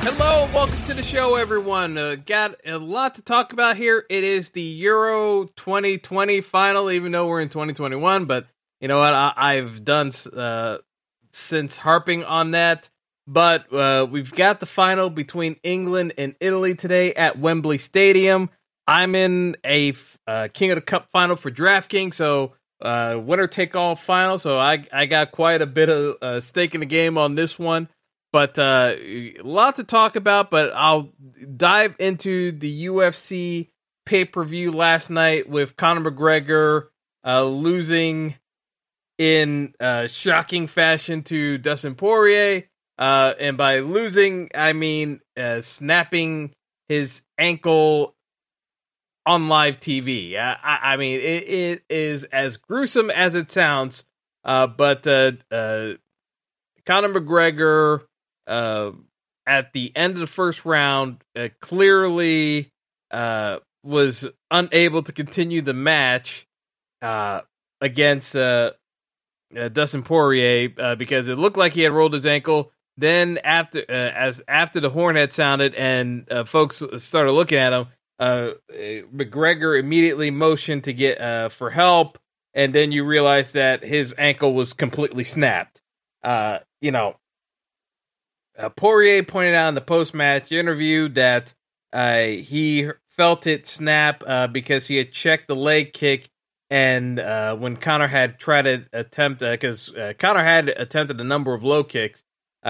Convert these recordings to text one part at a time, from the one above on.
Hello, welcome to the show, everyone. Uh, got a lot to talk about here. It is the Euro 2020 final, even though we're in 2021. But you know what? I, have done uh, since harping on that. But uh, we've got the final between England and Italy today at Wembley Stadium. I'm in a uh, King of the Cup final for DraftKings, so uh, winner take all final. So I I got quite a bit of uh, stake in the game on this one. But uh, a lot to talk about. But I'll dive into the UFC pay per view last night with Conor McGregor uh, losing in uh, shocking fashion to Dustin Poirier. Uh, and by losing, I mean uh, snapping his ankle on live TV. I, I, mean, it, it is as gruesome as it sounds. Uh, but uh, uh, Conor McGregor uh, at the end of the first round uh, clearly uh, was unable to continue the match uh, against uh, Dustin Poirier because it looked like he had rolled his ankle. Then after as after the horn had sounded and folks started looking at him, McGregor immediately motioned to get for help, and then you realize that his ankle was completely snapped. You know, uh, Poirier pointed out in the post match interview that uh, he felt it snap uh, because he had checked the leg kick, and uh, when Conor had tried to attempt, because uh, uh, Conor had attempted a number of low kicks,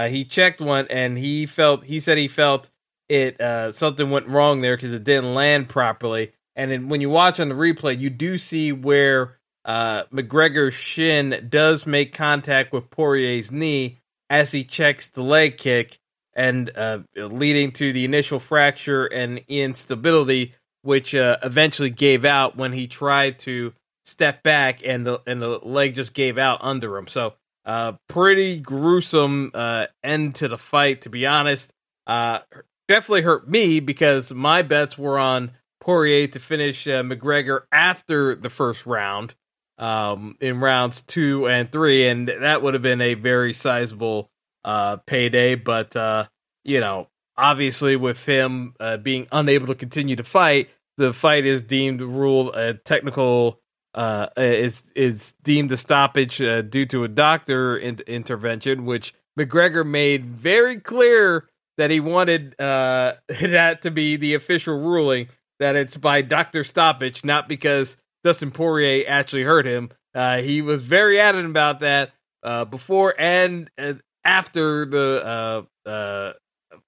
he checked one and he felt he said he felt it something went wrong there because it didn't land properly. And when you watch on the replay, you do see where McGregor's shin does make contact with Poirier's knee as he checks the leg kick and uh, leading to the initial fracture and instability, which uh, eventually gave out when he tried to step back and the and the leg just gave out under him. So, uh, pretty gruesome uh, end to the fight, to be honest. Uh, definitely hurt me because my bets were on Poirier to finish uh, McGregor after the first round um, in rounds two and three, and that would have been a very sizable uh, payday. But uh, you know, obviously, with him uh, being unable to continue to fight, the fight is deemed ruled a technical. Uh, is is deemed a stoppage uh, due to a doctor in- intervention, which McGregor made very clear that he wanted uh, that to be the official ruling that it's by doctor stoppage, not because Dustin Poirier actually hurt him. Uh, he was very adamant about that uh, before and uh, after the uh, uh,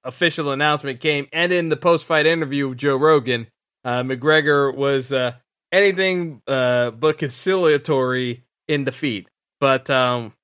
official announcement came, and in the post-fight interview with Joe Rogan. Uh, McGregor was anything but conciliatory in defeat. But um,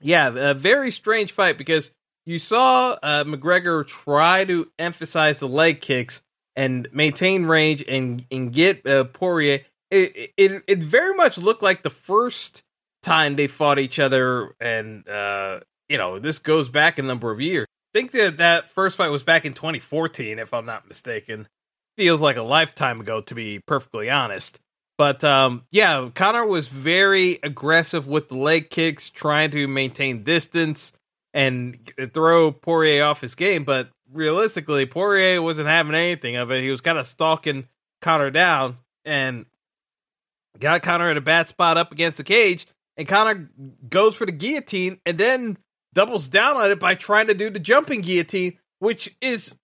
yeah, a very strange fight because you saw McGregor try to emphasize the leg kicks and maintain range and and get uh, Poirier. It, it it very much looked like the first time they fought each other, and uh, you know this goes back a number of years. I think that that first fight was back in 2014, if I'm not mistaken. Feels like a lifetime ago, to be perfectly honest. But um, yeah, Conor was very aggressive with the leg kicks, trying to maintain distance and throw Poirier off his game. But realistically, Poirier wasn't having anything of it. He was kind of stalking Conor down and got Conor at a bad spot up against the cage. And Conor goes for the guillotine and then doubles down on it by trying to do the jumping guillotine, which is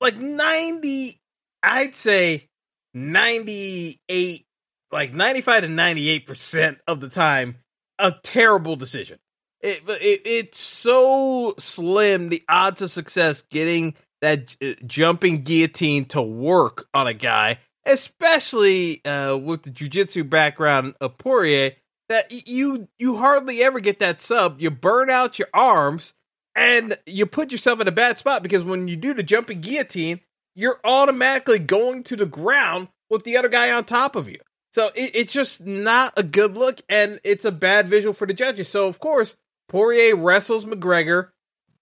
like 90, I'd say 98, like 95 to 98% of the time, a terrible decision. It, it, it's so slim the odds of success getting that uh, jumping guillotine to work on a guy, especially uh, with the jujitsu background of Poirier, that you you hardly ever get that sub. You burn out your arms and you put yourself in a bad spot because when you do the jumping guillotine, you're automatically going to the ground with the other guy on top of you. So it, it's just not a good look, and it's a bad visual for the judges. So of course, Poirier wrestles McGregor,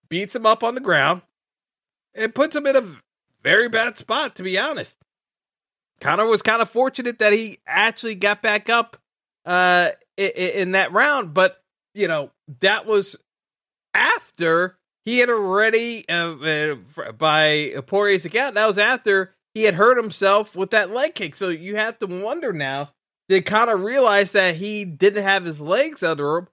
beats him up on the ground, and puts him in a very bad spot. To be honest, Conor was kind of fortunate that he actually got back up uh, in, in that round, but you know that was after he had already uh, uh, by Poirier's account. That was after he had hurt himself with that leg kick. So you have to wonder now. Did Conor realize that he didn't have his legs under him,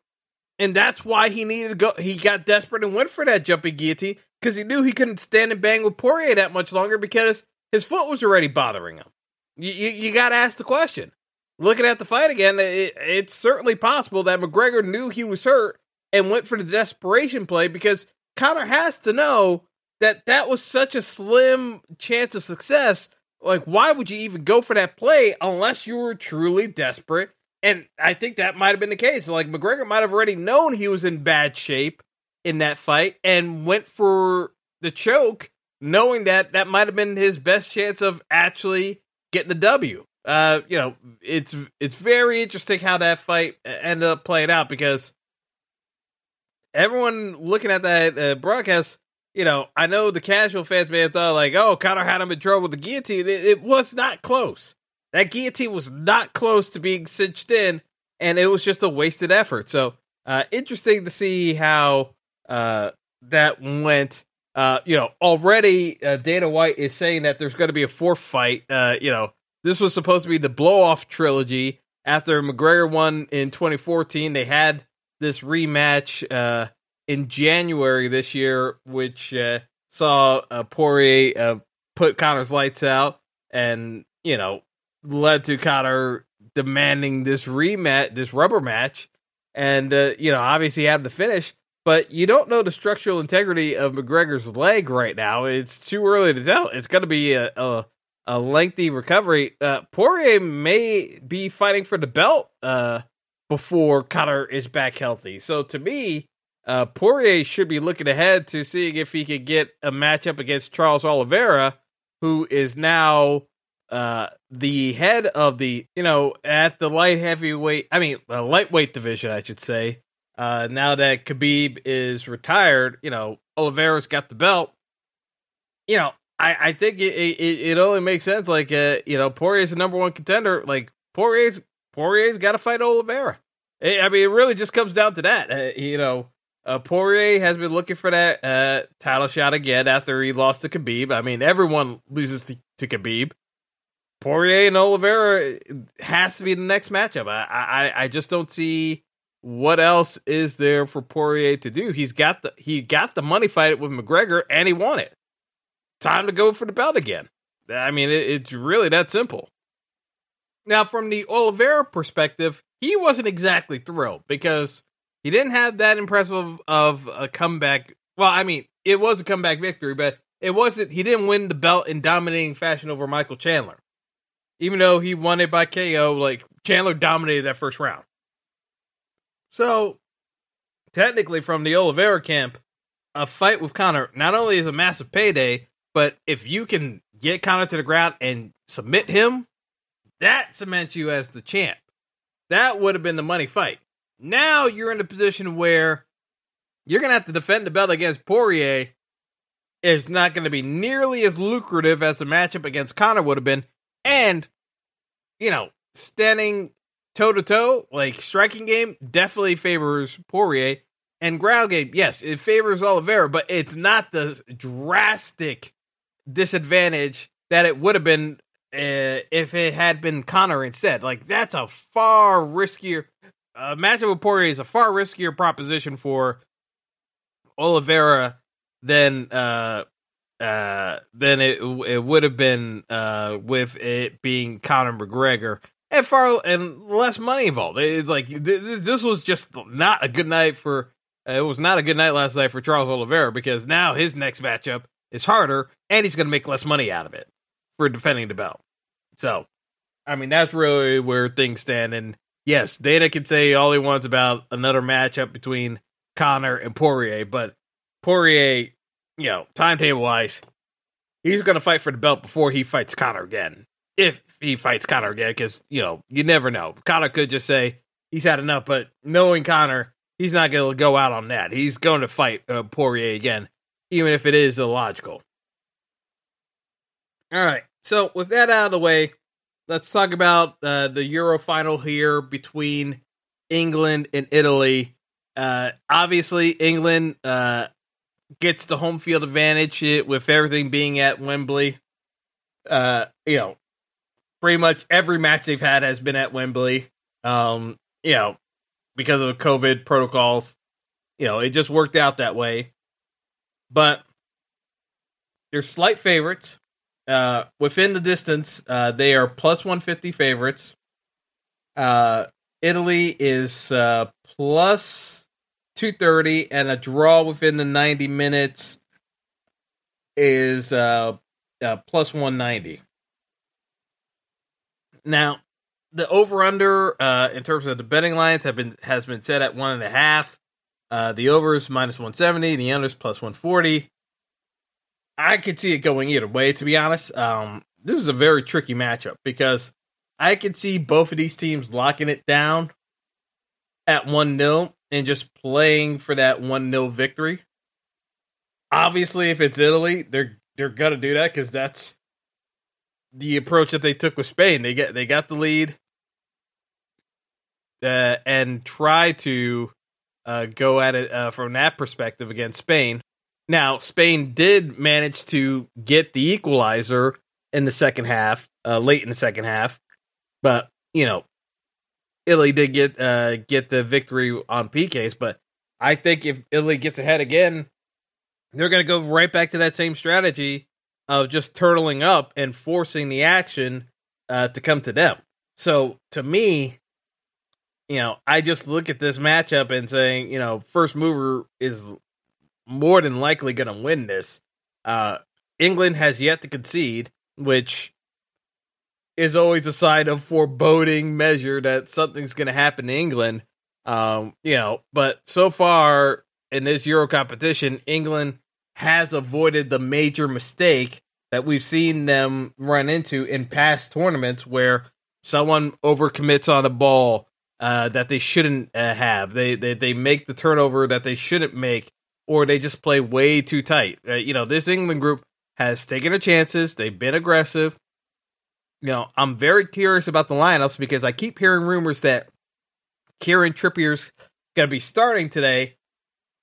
and that's why he needed to go? He got desperate and went for that jumping guillotine because he knew he couldn't stand and bang with Poirier that much longer because his foot was already bothering him. You you, you got to ask the question. Looking at the fight again, it, it's certainly possible that McGregor knew he was hurt and went for the desperation play because Conor has to know that that was such a slim chance of success. Like, why would you even go for that play unless you were truly desperate? And I think that might have been the case. Like, McGregor might have already known he was in bad shape in that fight and went for the choke, knowing that that might have been his best chance of actually getting the W. Uh, you know, it's it's very interesting how that fight ended up playing out because everyone looking at that uh, broadcast you know, I know the casual fans may have thought like, oh, Conor had him in trouble with the guillotine. It, it, was not close. That guillotine was not close to being cinched in, and it was just a wasted effort. So, uh, interesting to see how uh, that went. Uh, you know, already uh, Dana White is saying that there's going to be a fourth fight. Uh, you know, this was supposed to be the blow off trilogy after McGregor won in 2014. They had this rematch uh, in January this year, which uh, saw uh, Poirier uh, put Conor's lights out, and you know led to Conor demanding this rematch, this rubber match, and uh, you know obviously have the finish. But you don't know the structural integrity of McGregor's leg right now. It's too early to tell. It's going to be a, a, a lengthy recovery. Uh, Poirier may be fighting for the belt uh, before Conor is back healthy. So to me, uh, Poirier should be looking ahead to seeing if he could get a matchup against Charles Oliveira, who is now uh, the head of the, you know, at the light heavyweight, I mean, the lightweight division, I should say. Uh, now that Khabib is retired, you know, Oliveira's got the belt. You know, I, I think it, it, it only makes sense. Like, uh, you know, Poirier's the number one contender. Like, Poirier's Poirier's got to fight Oliveira. I mean, it really just comes down to that. Uh, you know, uh, Poirier has been looking for that uh, title shot again after he lost to Khabib. I mean, everyone loses to, to Khabib. Poirier and Oliveira has to be the next matchup. I, I I just don't see what else is there for Poirier to do. He's got the he got the money fight with McGregor and he won it. Time to go for the belt again. I mean, it, it's really that simple. Now, from the Oliveira perspective, he wasn't exactly thrilled because he didn't have that impressive of a comeback. Well, I mean, it was a comeback victory, but it wasn't. He didn't win the belt in dominating fashion over Michael Chandler, even though he won it by KO. Like Chandler dominated that first round. So, technically, from the Oliveira camp, a fight with Conor not only is a massive payday, but if you can get Conor to the ground and submit him, that cements you as the champ. That would have been the money fight. Now you're in a position where you're going to have to defend the belt against Poirier. It's not going to be nearly as lucrative as a matchup against Conor would have been. And, you know, standing toe to toe, like striking game, definitely favors Poirier. And ground game, yes, it favors Oliveira, but it's not the drastic disadvantage that it would have been uh, if it had been Conor instead. Like, that's a far riskier a matchup with Poirier is a far riskier proposition for Oliveira than uh uh, than it it would have been uh, with it being Conor McGregor and far and less money involved. It's like th- this was just not a good night for. Uh, it was not a good night last night for Charles Oliveira because now his next matchup is harder and he's going to make less money out of it for defending the belt. So, I mean, that's really where things stand. And yes, Dana can say all he wants about another matchup between Conor and Poirier, but Poirier, you know, timetable wise, he's going to fight for the belt before he fights Conor again. If he fights Conor again, because, you know, you never know. Conor could just say he's had enough, but knowing Conor, he's not going to go out on that. He's going to fight uh, Poirier again, even if it is illogical. All right. So, with that out of the way, let's talk about uh, the Euro final here between England and Italy. Uh, obviously, England uh, gets the home field advantage with everything being at Wembley. Uh, you know, pretty much every match they've had has been at Wembley. Um, you know, because of COVID protocols. You know, it just worked out that way. But they're slight favorites. Uh, within the distance, uh, they are plus 150 favorites. Uh, Italy is uh, plus 230, and a draw within the 90 minutes is uh, uh, plus 190. Now, the over under uh, in terms of the betting lines have been has been set at one and a half. Uh, the is minus 170, the under is plus 140. I could see it going either way, to be honest. Um, this is a very tricky matchup because I could see both of these teams locking it down at 1 0 and just playing for that 1 0 victory. Obviously, if it's Italy, they're they're gonna do that because that's the approach that they took with Spain. They get they got the lead uh, and try to uh, go at it uh, from that perspective against Spain. Now, Spain did manage to get the equalizer in the second half, uh, late in the second half, but you know, Italy did get uh, get the victory on PKs. But I think if Italy gets ahead again, they're going to go right back to that same strategy of just turtling up and forcing the action uh, to come to them. So to me, you know, I just look at this matchup and saying, you know, first mover is more than likely going to win this. Uh, England has yet to concede, which is always a sign of foreboding measure that something's going to happen to England. Um, you know, but so far in this Euro competition, England has avoided the major mistake that we've seen them run into in past tournaments where someone overcommits on a ball uh, that they shouldn't uh, have. They, they they make the turnover that they shouldn't make or they just play way too tight. Uh, you know, this England group has taken their chances. They've been aggressive. You know, I'm very curious about the lineups because I keep hearing rumors that Kieran Trippier's going to be starting today.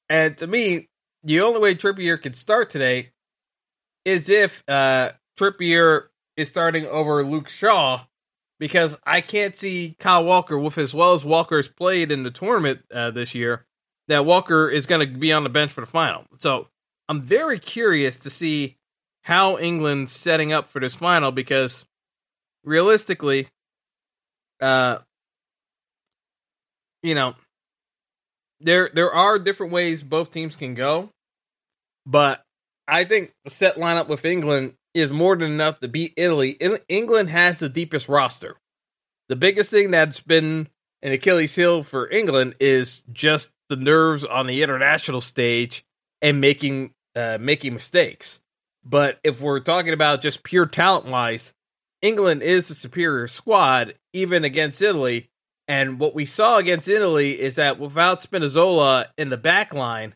And to me, the only way Trippier can start today is if uh, Trippier is starting over Luke Shaw because I can't see Kyle Walker with as well as Walker's played in the tournament uh, this year that Walker is going to be on the bench for the final. So I'm very curious to see how England's setting up for this final because realistically, uh, you know, there there are different ways both teams can go, but I think the set lineup with England is more than enough to beat Italy. England has the deepest roster. The biggest thing that's been an Achilles heel for England is just the nerves on the international stage and making uh, making mistakes. But if we're talking about just pure talent wise, England is the superior squad, even against Italy. And what we saw against Italy is that without Spinazzola in the back line,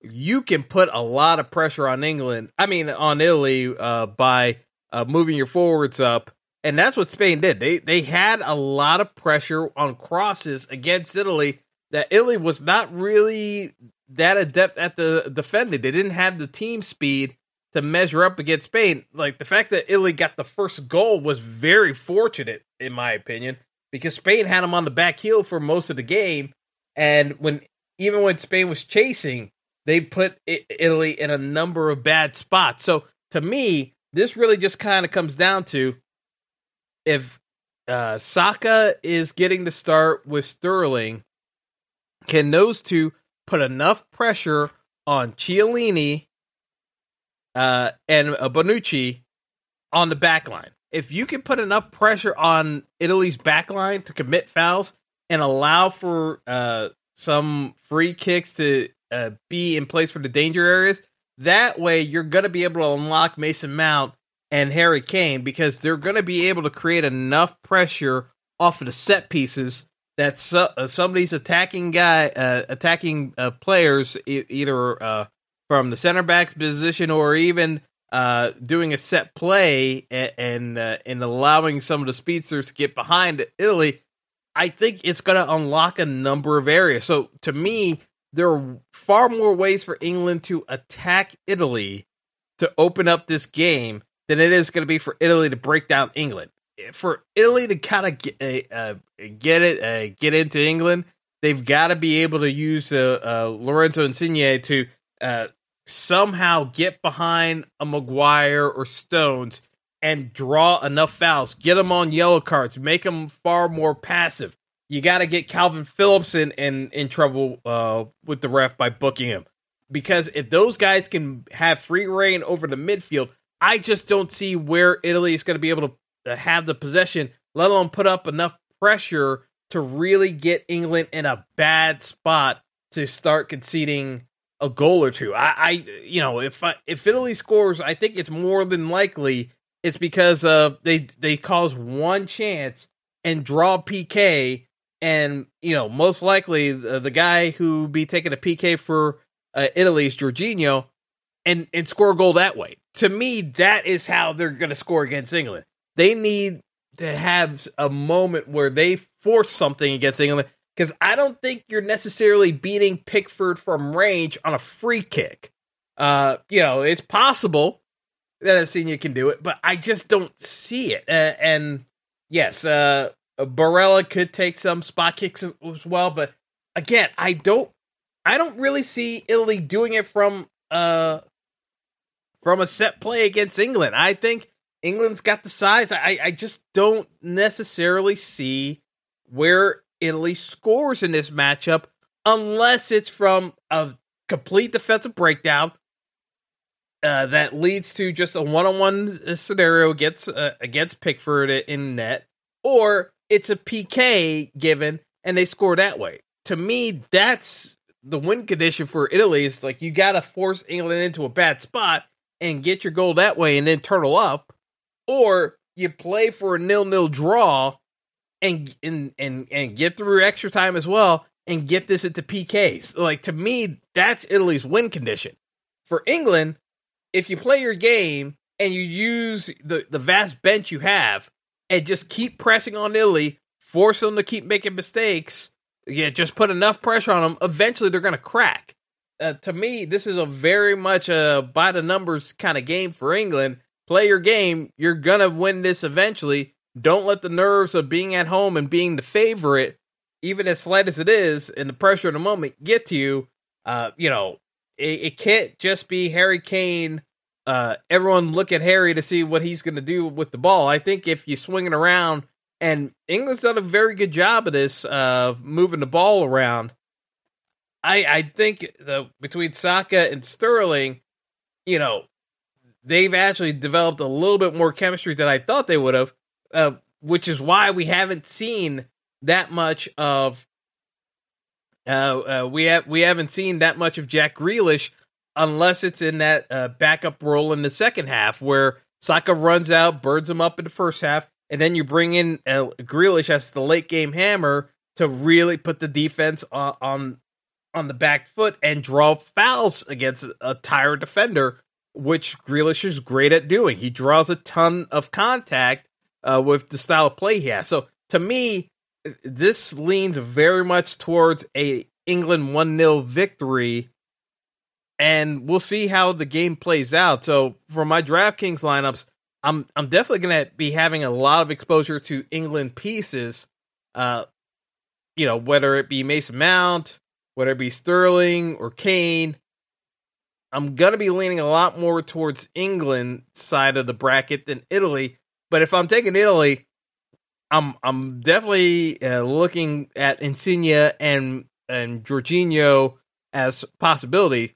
you can put a lot of pressure on England. I mean, on Italy uh, by uh, moving your forwards up, and that's what Spain did. They they had a lot of pressure on crosses against Italy, that Italy was not really that adept at the defending. They didn't have the team speed to measure up against Spain. Like the fact that Italy got the first goal was very fortunate, in my opinion, because Spain had them on the back heel for most of the game. And when even when Spain was chasing, they put Italy in a number of bad spots. So to me, this really just kind of comes down to if uh, Saka is getting the start with Sterling, can those two put enough pressure on Chiellini uh, and Bonucci on the back line? If you can put enough pressure on Italy's back line to commit fouls and allow for uh, some free kicks to uh, be in place for the danger areas, that way you're going to be able to unlock Mason Mount and Harry Kane because they're going to be able to create enough pressure off of the set pieces that so, uh, somebody's attacking guy uh, attacking uh, players e- either uh, from the center back's position or even uh, doing a set play and and, uh, and allowing some of the speedsters to get behind Italy. I think it's going to unlock a number of areas. So to me, there are far more ways for England to attack Italy to open up this game than it is going to be for Italy to break down England. For Italy to kind of get, uh, uh, get it, uh, get into England, they've got to be able to use uh, Lorenzo Insigne to uh, somehow get behind a Maguire or Stones and draw enough fouls, get them on yellow cards, make them far more passive. You got to get Kalvin Phillips in, in, in trouble uh, with the ref by booking him. Because if those guys can have free reign over the midfield, I just don't see where Italy is going to be able to have the possession, let alone put up enough pressure to really get England in a bad spot to start conceding a goal or two. I, I you know, if I, if Italy scores, I think it's more than likely it's because of they they cause one chance and draw PK, and you know, most likely the, the guy who be taking a PK for uh, Italy's Jorginho, and and score a goal that way to me, that is how they're going to score against England. They need to have a moment where they force something against England because I don't think you're necessarily beating Pickford from range on a free kick. Uh, you know, it's possible that Insigne can do it, but I just don't see it. Uh, and yes, uh, Barella could take some spot kicks as well, but again, I don't, I don't really see Italy doing it from uh from a set play against England. I think England's got the size. I, I just don't necessarily see where Italy scores in this matchup unless it's from a complete defensive breakdown uh, that leads to just a one-on-one scenario against uh, against Pickford in net, or it's a PK given and they score that way. To me, that's the win condition for Italy. Is like you got to force England into a bad spot and get your goal that way and then turtle up, or you play for a nil-nil draw and and and and get through extra time as well and get this into PKs. Like to me, that's Italy's win condition. For England, if you play your game and you use the the vast bench you have and just keep pressing on Italy, force them to keep making mistakes, yeah, just put enough pressure on them, eventually they're going to crack uh, to me, this is a very much a by the numbers kind of game for England. Play your game. You're gonna win this eventually. Don't let the nerves of being at home and being the favorite, even as slight as it is, and the pressure of the moment get to you. Uh, you know, it, it can't just be Harry Kane. Uh, everyone look at Harry to see what he's going to do with the ball. I think if you swing it around, and England's done a very good job of this, uh, moving the ball around. I I think the between Saka and Sterling, you know, they've actually developed a little bit more chemistry than I thought they would have, uh, which is why we haven't seen that much of. Uh, uh, we have we haven't seen that much of Jack Grealish unless it's in that uh, backup role in the second half where Saka runs out, burns him up in the first half, and then you bring in uh, Grealish as the late game hammer to really put the defense on, on on the back foot and draw fouls against a tired defender, which Grealish is great at doing. He draws a ton of contact uh, with the style of play he has. So to me, this leans very much towards a England 1 0 victory. And we'll see how the game plays out. So for my DraftKings lineups, I'm I'm definitely going to be having a lot of exposure to England pieces. Uh, you know, whether it be Mason Mount, whether it be Sterling or Kane, I'm gonna be leaning a lot more towards England side of the bracket than Italy. But if I'm taking Italy, I'm I'm definitely uh, looking at Insigne and and Jorginho as possibility.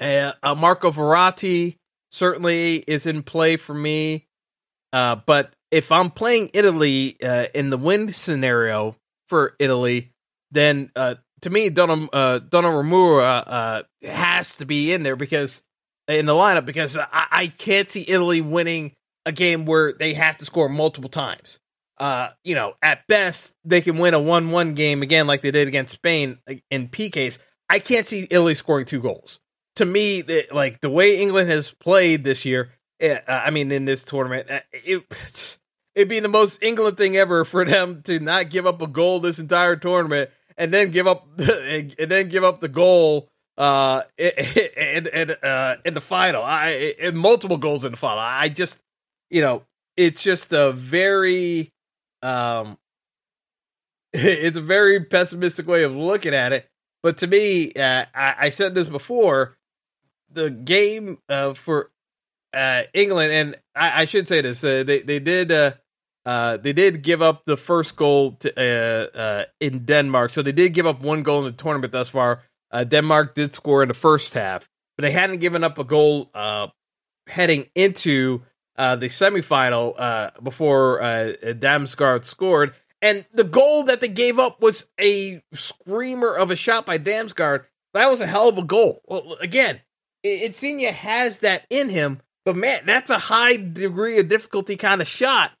Uh, uh, Marco Verratti certainly is in play for me. Uh, but if I'm playing Italy uh, in the win scenario for Italy, then uh, to me, Donnarumma, uh, Donnarumma uh, has to be in there because in the lineup because I, I can't see Italy winning a game where they have to score multiple times. Uh, you know, at best they can win a one-one game again, like they did against Spain in PKs. I can't see Italy scoring two goals. To me, the, like the way England has played this year, uh, I mean, in this tournament, uh, it, it'd be the most England thing ever for them to not give up a goal this entire tournament and then give up and then give up the goal uh in in, uh, in the final. I in multiple goals in the final. I just you know it's just a very um it's a very pessimistic way of looking at it. But to me, uh, I, I said this before. The game uh, for uh, England, and I, I, should say this: uh, they they did uh, uh, they did give up the first goal to, uh, uh, in Denmark, so they did give up one goal in the tournament thus far. Uh, Denmark did score in the first half, but they hadn't given up a goal uh, heading into uh, the semifinal before uh, Damsgaard scored. And the goal that they gave up was a screamer of a shot by Damsgaard. That was a hell of a goal. Well, again, Insigne has that in him, but man, that's a high degree of difficulty kind of shot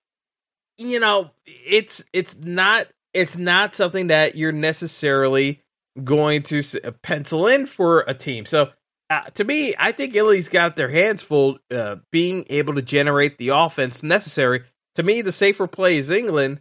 you know, it's it's not it's not something that you're necessarily going to uh, pencil in for a team. So uh, to me, I think Italy's got their hands full uh, being able to generate the offense necessary. To me, the safer play is England,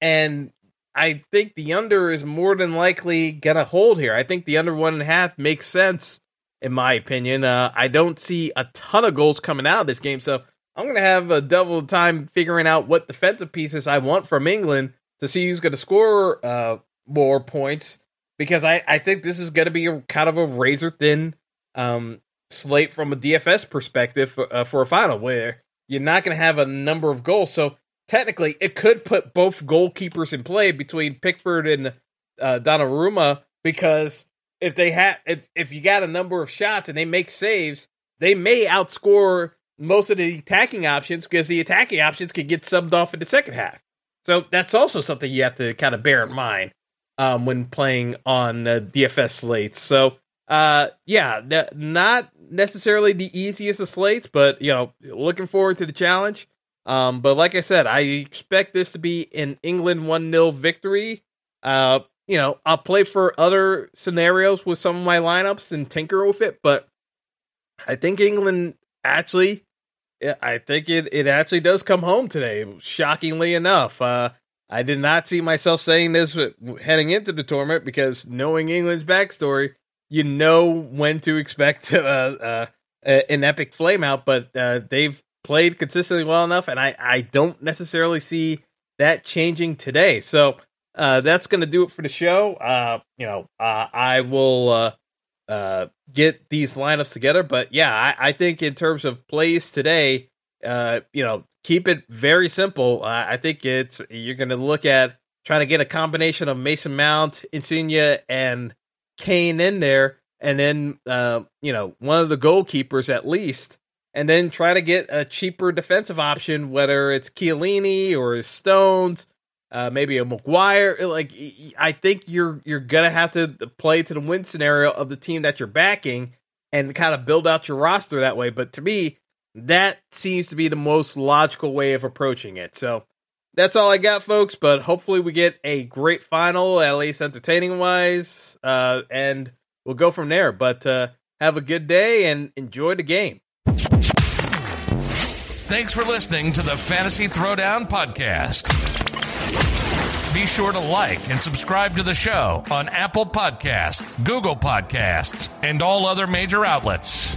and I think the under is more than likely gonna hold here. I think the under one and a half makes sense in my opinion. Uh, I don't see a ton of goals coming out of this game, so I'm going to have a double time figuring out what defensive pieces I want from England to see who's going to score uh, more points because I, I think this is going to be a kind of a razor thin um, slate from a DFS perspective for, uh, for a final where you're not going to have a number of goals. So technically, it could put both goalkeepers in play between Pickford and uh, Donnarumma because if they have if if you got a number of shots and they make saves, they may outscore most of the attacking options because the attacking options can get subbed off in the second half. So that's also something you have to kind of bear in mind um, when playing on uh, DFS slates. So uh, yeah, not necessarily the easiest of slates, but you know, looking forward to the challenge. Um, but like I said, I expect this to be an England one 0 victory. Uh, you know, I'll play for other scenarios with some of my lineups and tinker with it, but I think England actually I think it, it actually does come home today, shockingly enough. Uh, I did not see myself saying this heading into the tournament because knowing England's backstory, you know when to expect uh, uh, an epic flameout, but uh, they've played consistently well enough, and I, I don't necessarily see that changing today. So uh, that's going to do it for the show. Uh, you know, I will uh, get these lineups together. But yeah, I, I, think in terms of plays today, uh, you know, keep it very simple. Uh, I think it's you're going to look at trying to get a combination of Mason Mount, Insigne, and Kane in there, and then uh, you know one of the goalkeepers at least. And then try to get a cheaper defensive option, whether it's Chiellini or Stones uh, maybe a Maguire. Like I think you're you're gonna have to play to the win scenario of the team that you're backing and kind of build out your roster that way. But to me, that seems to be the most logical way of approaching it. So that's all I got, folks. But hopefully we get a great final, at least entertaining wise, uh, and we'll go from there. But uh, have a good day and enjoy the game. Thanks for listening to the Fantasy Throwdown Podcast. Be sure to like and subscribe to the show on Apple Podcasts, Google Podcasts, and all other major outlets.